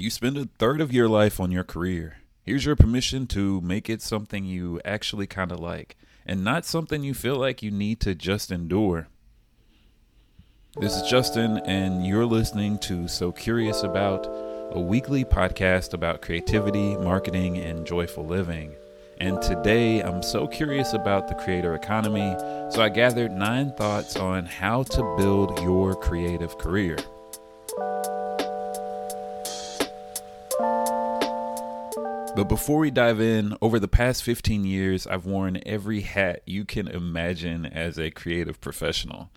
You spend a third of your life on your career. Here's your permission to make it something you actually kind of like and not something you feel like you need to just endure. This is Justin, and you're listening to So Curious About, a weekly podcast about creativity, marketing, and joyful living. And today I'm so curious about the creator economy, so I gathered nine thoughts on how to build your creative career. But before we dive in, over the past 15 years, I've worn every hat you can imagine as a creative professional.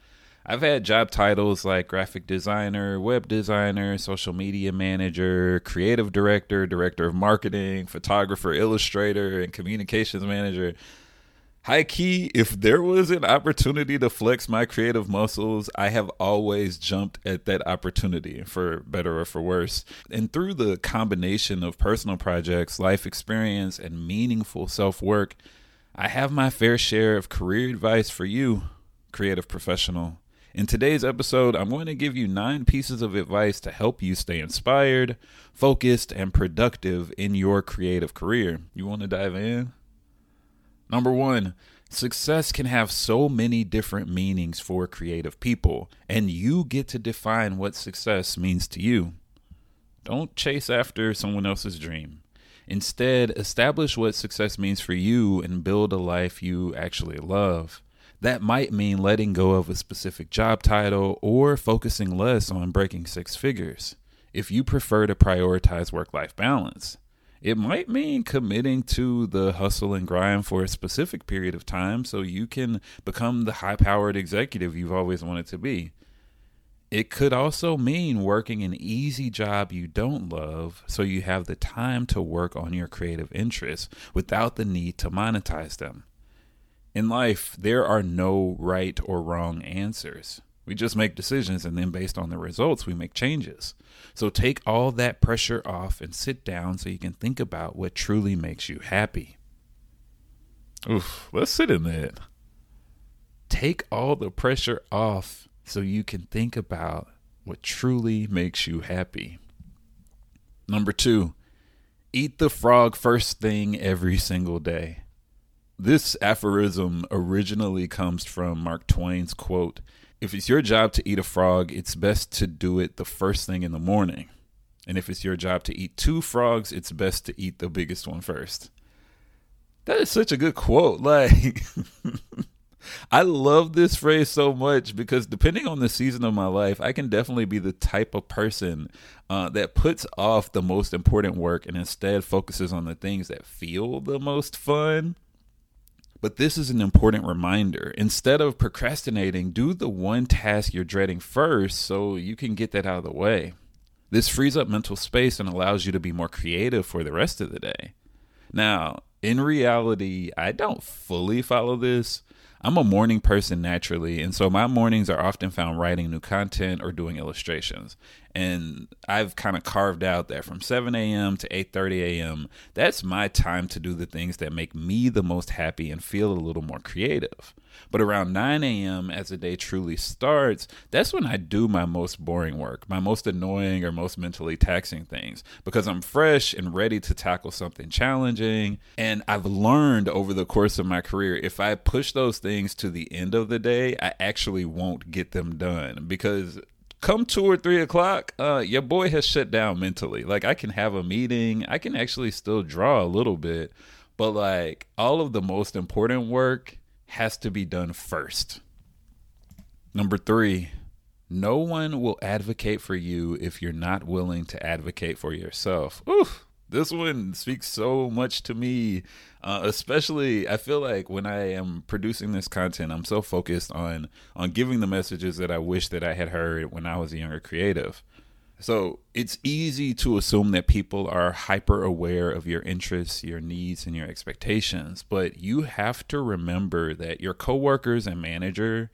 I've had job titles like graphic designer, web designer, social media manager, creative director, director of marketing, photographer, illustrator, and communications manager. High key, if there was an opportunity to flex my creative muscles, I have always jumped at that opportunity, for better or for worse. And through the combination of personal projects, life experience, and meaningful self work, I have my fair share of career advice for you, creative professional. In today's episode, I'm going to give you nine pieces of advice to help you stay inspired, focused, and productive in your creative career. You want to dive in? Number one, success can have so many different meanings for creative people, and you get to define what success means to you. Don't chase after someone else's dream. Instead, establish what success means for you and build a life you actually love. That might mean letting go of a specific job title or focusing less on breaking six figures if you prefer to prioritize work life balance. It might mean committing to the hustle and grind for a specific period of time so you can become the high powered executive you've always wanted to be. It could also mean working an easy job you don't love so you have the time to work on your creative interests without the need to monetize them. In life, there are no right or wrong answers. We just make decisions and then based on the results, we make changes. So take all that pressure off and sit down so you can think about what truly makes you happy. Oof, let's sit in that. Take all the pressure off so you can think about what truly makes you happy. Number two, eat the frog first thing every single day. This aphorism originally comes from Mark Twain's quote If it's your job to eat a frog, it's best to do it the first thing in the morning. And if it's your job to eat two frogs, it's best to eat the biggest one first. That is such a good quote. Like, I love this phrase so much because depending on the season of my life, I can definitely be the type of person uh, that puts off the most important work and instead focuses on the things that feel the most fun. But this is an important reminder. Instead of procrastinating, do the one task you're dreading first so you can get that out of the way. This frees up mental space and allows you to be more creative for the rest of the day. Now, in reality, I don't fully follow this. I'm a morning person naturally, and so my mornings are often found writing new content or doing illustrations and I've kind of carved out that from 7 a.m. to 8:30 a.m. That's my time to do the things that make me the most happy and feel a little more creative. But around 9 a.m., as the day truly starts, that's when I do my most boring work, my most annoying or most mentally taxing things, because I'm fresh and ready to tackle something challenging. And I've learned over the course of my career if I push those things to the end of the day, I actually won't get them done because come two or three o'clock, uh, your boy has shut down mentally. Like I can have a meeting, I can actually still draw a little bit, but like all of the most important work has to be done first. Number three, no one will advocate for you if you're not willing to advocate for yourself. Oof, this one speaks so much to me uh, especially i feel like when i am producing this content i'm so focused on on giving the messages that i wish that i had heard when i was a younger creative. So it's easy to assume that people are hyper aware of your interests your needs and your expectations but you have to remember that your coworkers and manager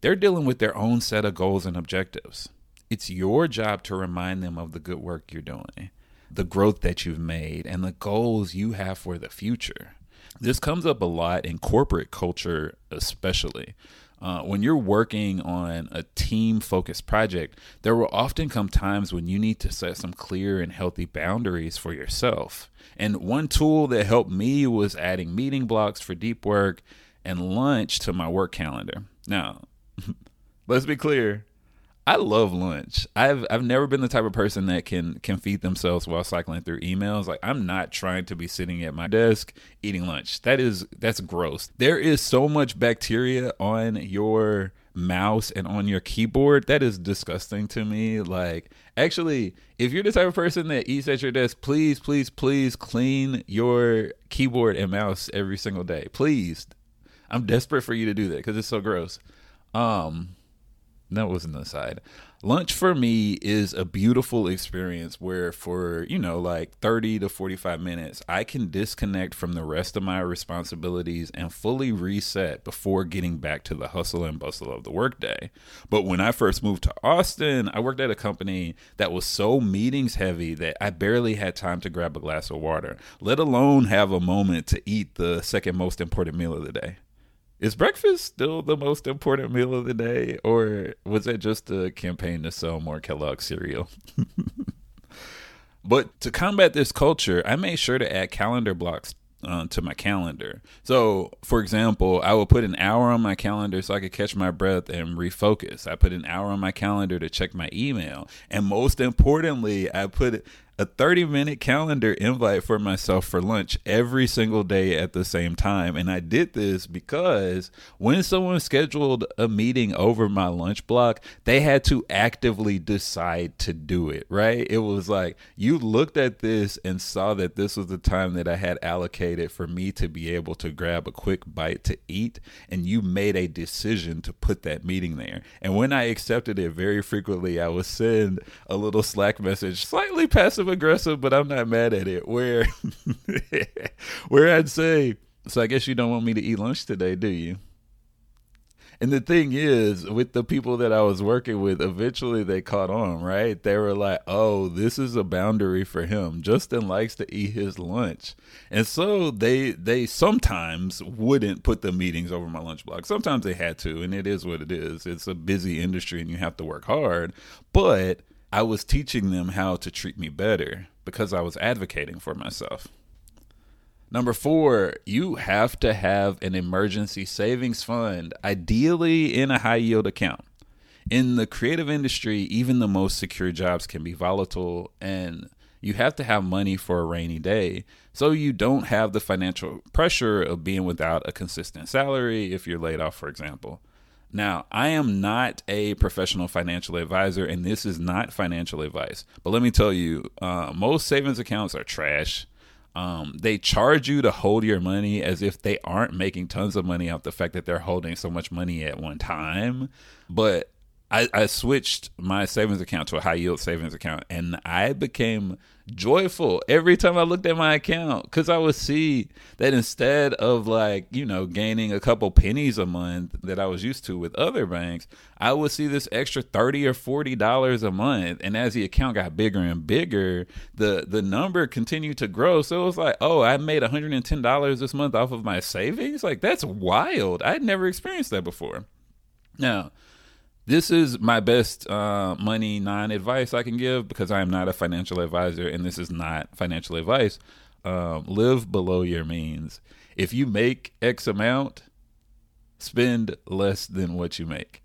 they're dealing with their own set of goals and objectives. It's your job to remind them of the good work you're doing the growth that you've made and the goals you have for the future. This comes up a lot in corporate culture, especially. Uh, when you're working on a team focused project, there will often come times when you need to set some clear and healthy boundaries for yourself. And one tool that helped me was adding meeting blocks for deep work and lunch to my work calendar. Now, let's be clear I love lunch. I've I've never been the type of person that can can feed themselves while cycling through emails. Like I'm not trying to be sitting at my desk eating lunch. That is that's gross. There is so much bacteria on your mouse and on your keyboard. That is disgusting to me. Like actually, if you're the type of person that eats at your desk, please, please, please clean your keyboard and mouse every single day. Please. I'm desperate for you to do that because it's so gross. Um that was an aside. Lunch for me is a beautiful experience where, for you know, like 30 to 45 minutes, I can disconnect from the rest of my responsibilities and fully reset before getting back to the hustle and bustle of the workday. But when I first moved to Austin, I worked at a company that was so meetings heavy that I barely had time to grab a glass of water, let alone have a moment to eat the second most important meal of the day. Is breakfast still the most important meal of the day, or was it just a campaign to sell more Kellogg cereal? but to combat this culture, I made sure to add calendar blocks uh, to my calendar. So, for example, I will put an hour on my calendar so I could catch my breath and refocus. I put an hour on my calendar to check my email. And most importantly, I put a 30 minute calendar invite for myself for lunch every single day at the same time. And I did this because when someone scheduled a meeting over my lunch block, they had to actively decide to do it, right? It was like you looked at this and saw that this was the time that I had allocated for me to be able to grab a quick bite to eat. And you made a decision to put that meeting there. And when I accepted it very frequently, I would send a little Slack message, slightly passive passive aggressive, but I'm not mad at it. Where where I'd say, so I guess you don't want me to eat lunch today, do you? And the thing is, with the people that I was working with, eventually they caught on, right? They were like, oh, this is a boundary for him. Justin likes to eat his lunch. And so they they sometimes wouldn't put the meetings over my lunch block. Sometimes they had to, and it is what it is. It's a busy industry and you have to work hard. But I was teaching them how to treat me better because I was advocating for myself. Number four, you have to have an emergency savings fund, ideally in a high yield account. In the creative industry, even the most secure jobs can be volatile, and you have to have money for a rainy day. So you don't have the financial pressure of being without a consistent salary if you're laid off, for example. Now, I am not a professional financial advisor, and this is not financial advice. But let me tell you, uh, most savings accounts are trash. Um, they charge you to hold your money as if they aren't making tons of money off the fact that they're holding so much money at one time. But I, I switched my savings account to a high yield savings account, and I became joyful every time I looked at my account because I would see that instead of like, you know, gaining a couple pennies a month that I was used to with other banks, I would see this extra 30 or 40 dollars a month. And as the account got bigger and bigger, the the number continued to grow. So it was like, oh, I made $110 this month off of my savings. Like that's wild. I'd never experienced that before. Now, this is my best uh, money non advice I can give because I am not a financial advisor and this is not financial advice. Um, live below your means. If you make X amount, spend less than what you make.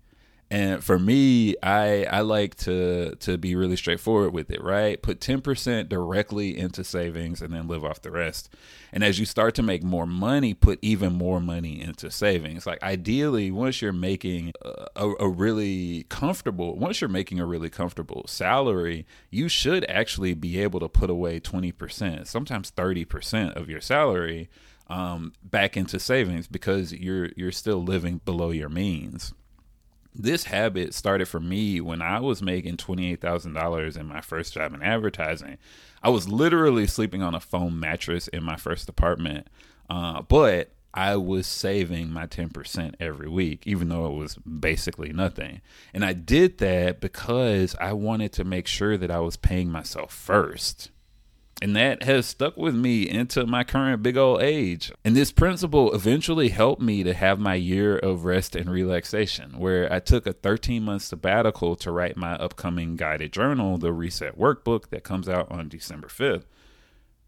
And for me, I I like to to be really straightforward with it, right? Put 10% directly into savings and then live off the rest. And as you start to make more money, put even more money into savings. Like ideally, once you're making a, a really comfortable, once you're making a really comfortable salary, you should actually be able to put away 20%, sometimes 30% of your salary um, back into savings because you're you're still living below your means this habit started for me when I was making $28,000 in my first job in advertising. I was literally sleeping on a foam mattress in my first apartment, uh, but I was saving my 10% every week, even though it was basically nothing. And I did that because I wanted to make sure that I was paying myself first. And that has stuck with me into my current big old age. And this principle eventually helped me to have my year of rest and relaxation, where I took a 13 month sabbatical to write my upcoming guided journal, the Reset Workbook, that comes out on December 5th.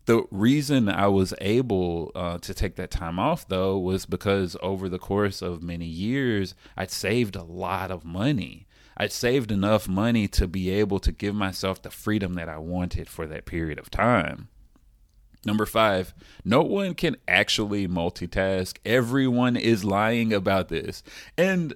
The reason I was able uh, to take that time off, though, was because over the course of many years, I'd saved a lot of money. I'd saved enough money to be able to give myself the freedom that I wanted for that period of time. Number five, no one can actually multitask. Everyone is lying about this. And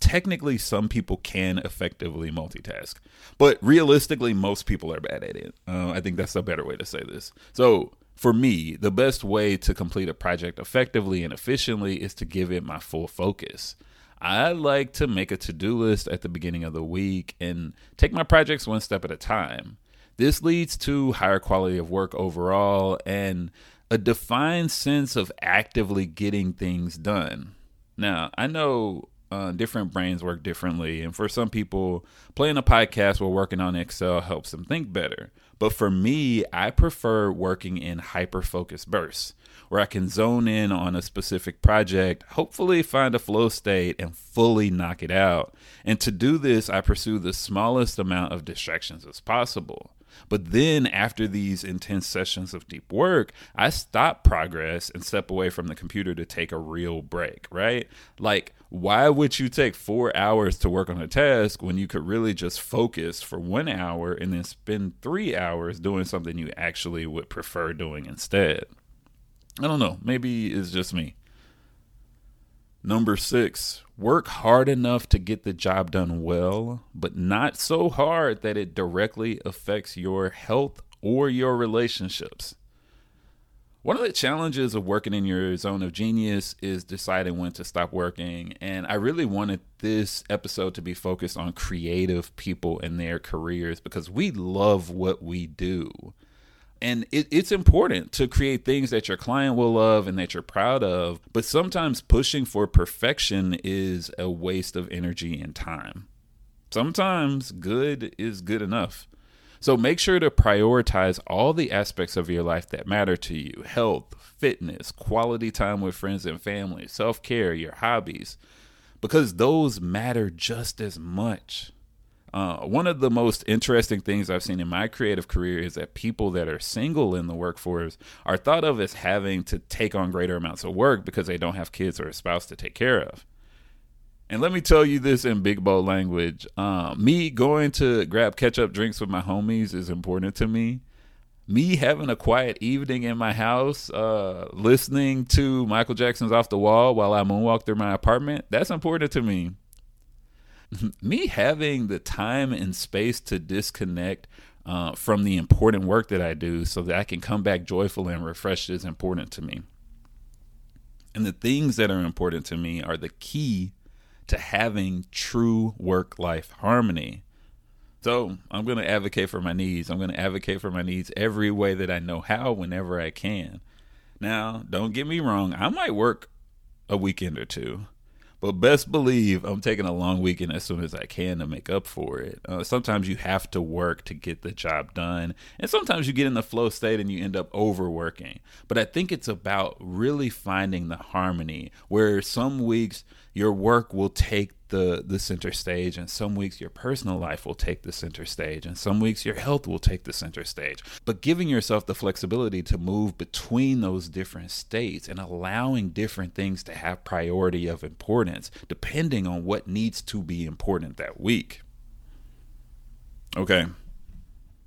technically, some people can effectively multitask, but realistically, most people are bad at it. Uh, I think that's a better way to say this. So, for me, the best way to complete a project effectively and efficiently is to give it my full focus. I like to make a to do list at the beginning of the week and take my projects one step at a time. This leads to higher quality of work overall and a defined sense of actively getting things done. Now, I know uh, different brains work differently, and for some people, playing a podcast while working on Excel helps them think better. But for me, I prefer working in hyper focused bursts where I can zone in on a specific project, hopefully find a flow state and fully knock it out. And to do this, I pursue the smallest amount of distractions as possible. But then, after these intense sessions of deep work, I stop progress and step away from the computer to take a real break, right? Like, why would you take four hours to work on a task when you could really just focus for one hour and then spend three hours doing something you actually would prefer doing instead? I don't know. Maybe it's just me. Number six, work hard enough to get the job done well, but not so hard that it directly affects your health or your relationships. One of the challenges of working in your zone of genius is deciding when to stop working. And I really wanted this episode to be focused on creative people and their careers because we love what we do and it, it's important to create things that your client will love and that you're proud of but sometimes pushing for perfection is a waste of energy and time sometimes good is good enough so make sure to prioritize all the aspects of your life that matter to you health fitness quality time with friends and family self-care your hobbies because those matter just as much uh, one of the most interesting things I've seen in my creative career is that people that are single in the workforce are thought of as having to take on greater amounts of work because they don't have kids or a spouse to take care of. And let me tell you this in big bold language uh, me going to grab catch up drinks with my homies is important to me. Me having a quiet evening in my house, uh, listening to Michael Jackson's Off the Wall while I moonwalk through my apartment, that's important to me. me having the time and space to disconnect uh, from the important work that I do so that I can come back joyful and refreshed is important to me. And the things that are important to me are the key to having true work life harmony. So I'm going to advocate for my needs. I'm going to advocate for my needs every way that I know how, whenever I can. Now, don't get me wrong, I might work a weekend or two. But best believe I'm taking a long weekend as soon as I can to make up for it. Uh, sometimes you have to work to get the job done, and sometimes you get in the flow state and you end up overworking. But I think it's about really finding the harmony where some weeks your work will take the the center stage and some weeks your personal life will take the center stage and some weeks your health will take the center stage. But giving yourself the flexibility to move between those different states and allowing different things to have priority of importance depending on what needs to be important that week. Okay.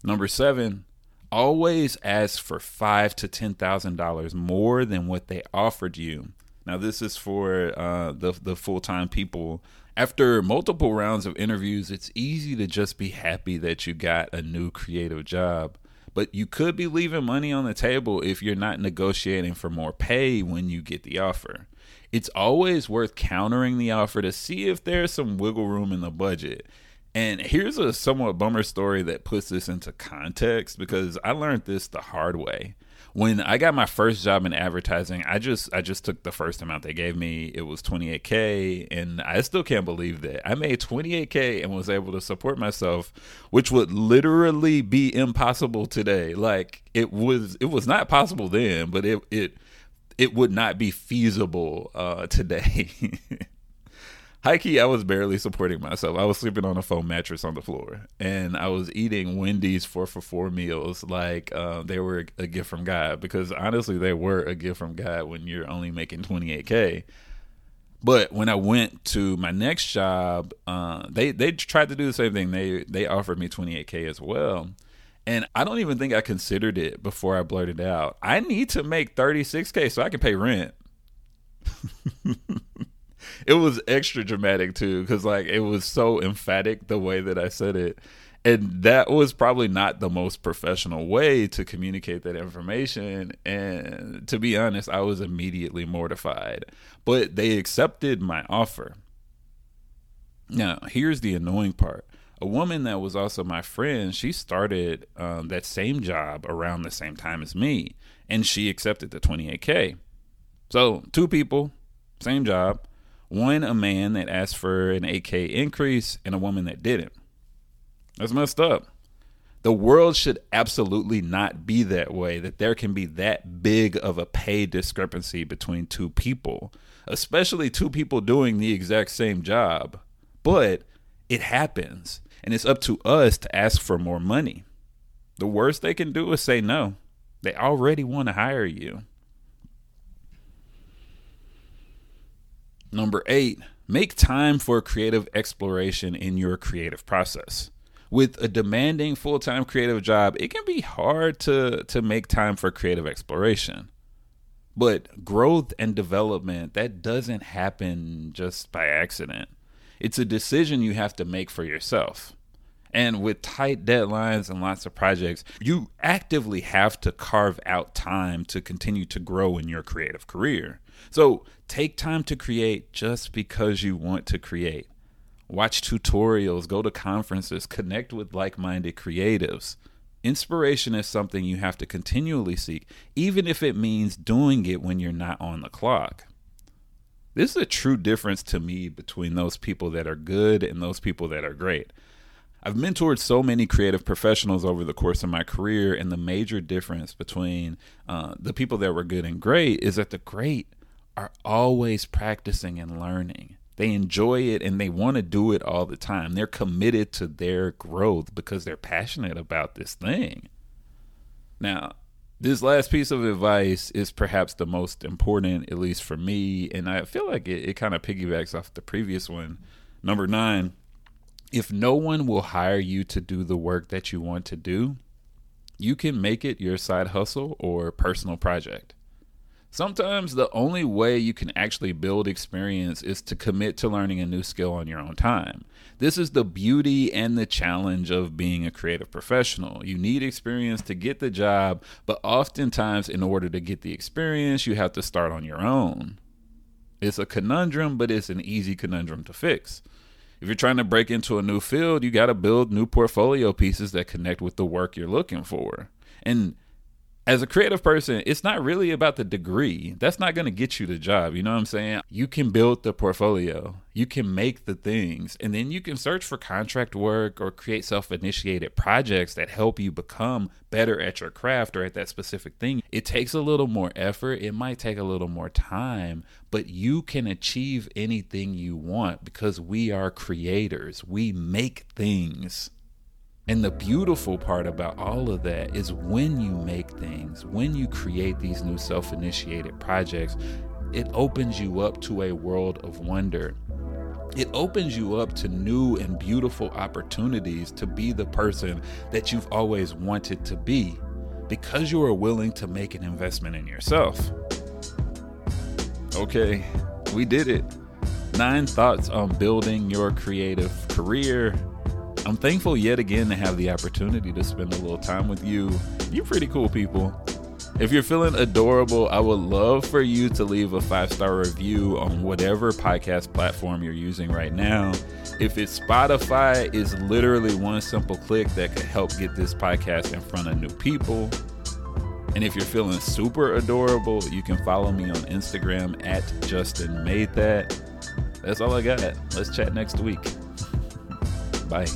Number 7 always ask for five to ten thousand dollars more than what they offered you. Now, this is for uh, the the full time people after multiple rounds of interviews, it's easy to just be happy that you got a new creative job. But you could be leaving money on the table if you're not negotiating for more pay when you get the offer. It's always worth countering the offer to see if there's some wiggle room in the budget. And here's a somewhat bummer story that puts this into context because I learned this the hard way. When I got my first job in advertising, I just I just took the first amount they gave me. It was 28k and I still can't believe that. I made 28k and was able to support myself, which would literally be impossible today. Like it was it was not possible then, but it it it would not be feasible uh, today. high key, I was barely supporting myself. I was sleeping on a foam mattress on the floor, and I was eating Wendy's four for four meals like uh, they were a gift from God. Because honestly, they were a gift from God when you're only making 28k. But when I went to my next job, uh, they they tried to do the same thing. They they offered me 28k as well. And I don't even think I considered it before I blurted out. I need to make 36k so I can pay rent. it was extra dramatic too because like it was so emphatic the way that i said it. And that was probably not the most professional way to communicate that information. And to be honest i was immediately mortified. But they accepted my offer. Now here's the annoying part. A woman that was also my friend she started um, that same job around the same time as me and she accepted the 28k so two people same job one, a man that asked for an 8K increase and a woman that didn't. That's messed up. The world should absolutely not be that way, that there can be that big of a pay discrepancy between two people, especially two people doing the exact same job. But it happens, and it's up to us to ask for more money. The worst they can do is say no. They already want to hire you. Number eight, make time for creative exploration in your creative process. With a demanding full time creative job, it can be hard to, to make time for creative exploration. But growth and development, that doesn't happen just by accident. It's a decision you have to make for yourself. And with tight deadlines and lots of projects, you actively have to carve out time to continue to grow in your creative career. So take time to create just because you want to create. Watch tutorials, go to conferences, connect with like minded creatives. Inspiration is something you have to continually seek, even if it means doing it when you're not on the clock. This is a true difference to me between those people that are good and those people that are great. I've mentored so many creative professionals over the course of my career, and the major difference between uh, the people that were good and great is that the great are always practicing and learning. They enjoy it and they want to do it all the time. They're committed to their growth because they're passionate about this thing. Now, this last piece of advice is perhaps the most important, at least for me, and I feel like it, it kind of piggybacks off the previous one. Number nine if no one will hire you to do the work that you want to do, you can make it your side hustle or personal project. Sometimes the only way you can actually build experience is to commit to learning a new skill on your own time. This is the beauty and the challenge of being a creative professional. You need experience to get the job, but oftentimes, in order to get the experience, you have to start on your own. It's a conundrum, but it's an easy conundrum to fix if you're trying to break into a new field, you got to build new portfolio pieces that connect with the work you're looking for. And as a creative person, it's not really about the degree. That's not going to get you the job. You know what I'm saying? You can build the portfolio, you can make the things, and then you can search for contract work or create self initiated projects that help you become better at your craft or at that specific thing. It takes a little more effort, it might take a little more time, but you can achieve anything you want because we are creators. We make things. And the beautiful part about all of that is when you make things, when you create these new self initiated projects, it opens you up to a world of wonder. It opens you up to new and beautiful opportunities to be the person that you've always wanted to be because you are willing to make an investment in yourself. Okay, we did it. Nine thoughts on building your creative career I'm thankful yet again to have the opportunity to spend a little time with you. You're pretty cool people. If you're feeling adorable, I would love for you to leave a five star review on whatever podcast platform you're using right now. If it's Spotify, it's literally one simple click that could help get this podcast in front of new people. And if you're feeling super adorable, you can follow me on Instagram at Justin Made That. That's all I got. Let's chat next week. Bye.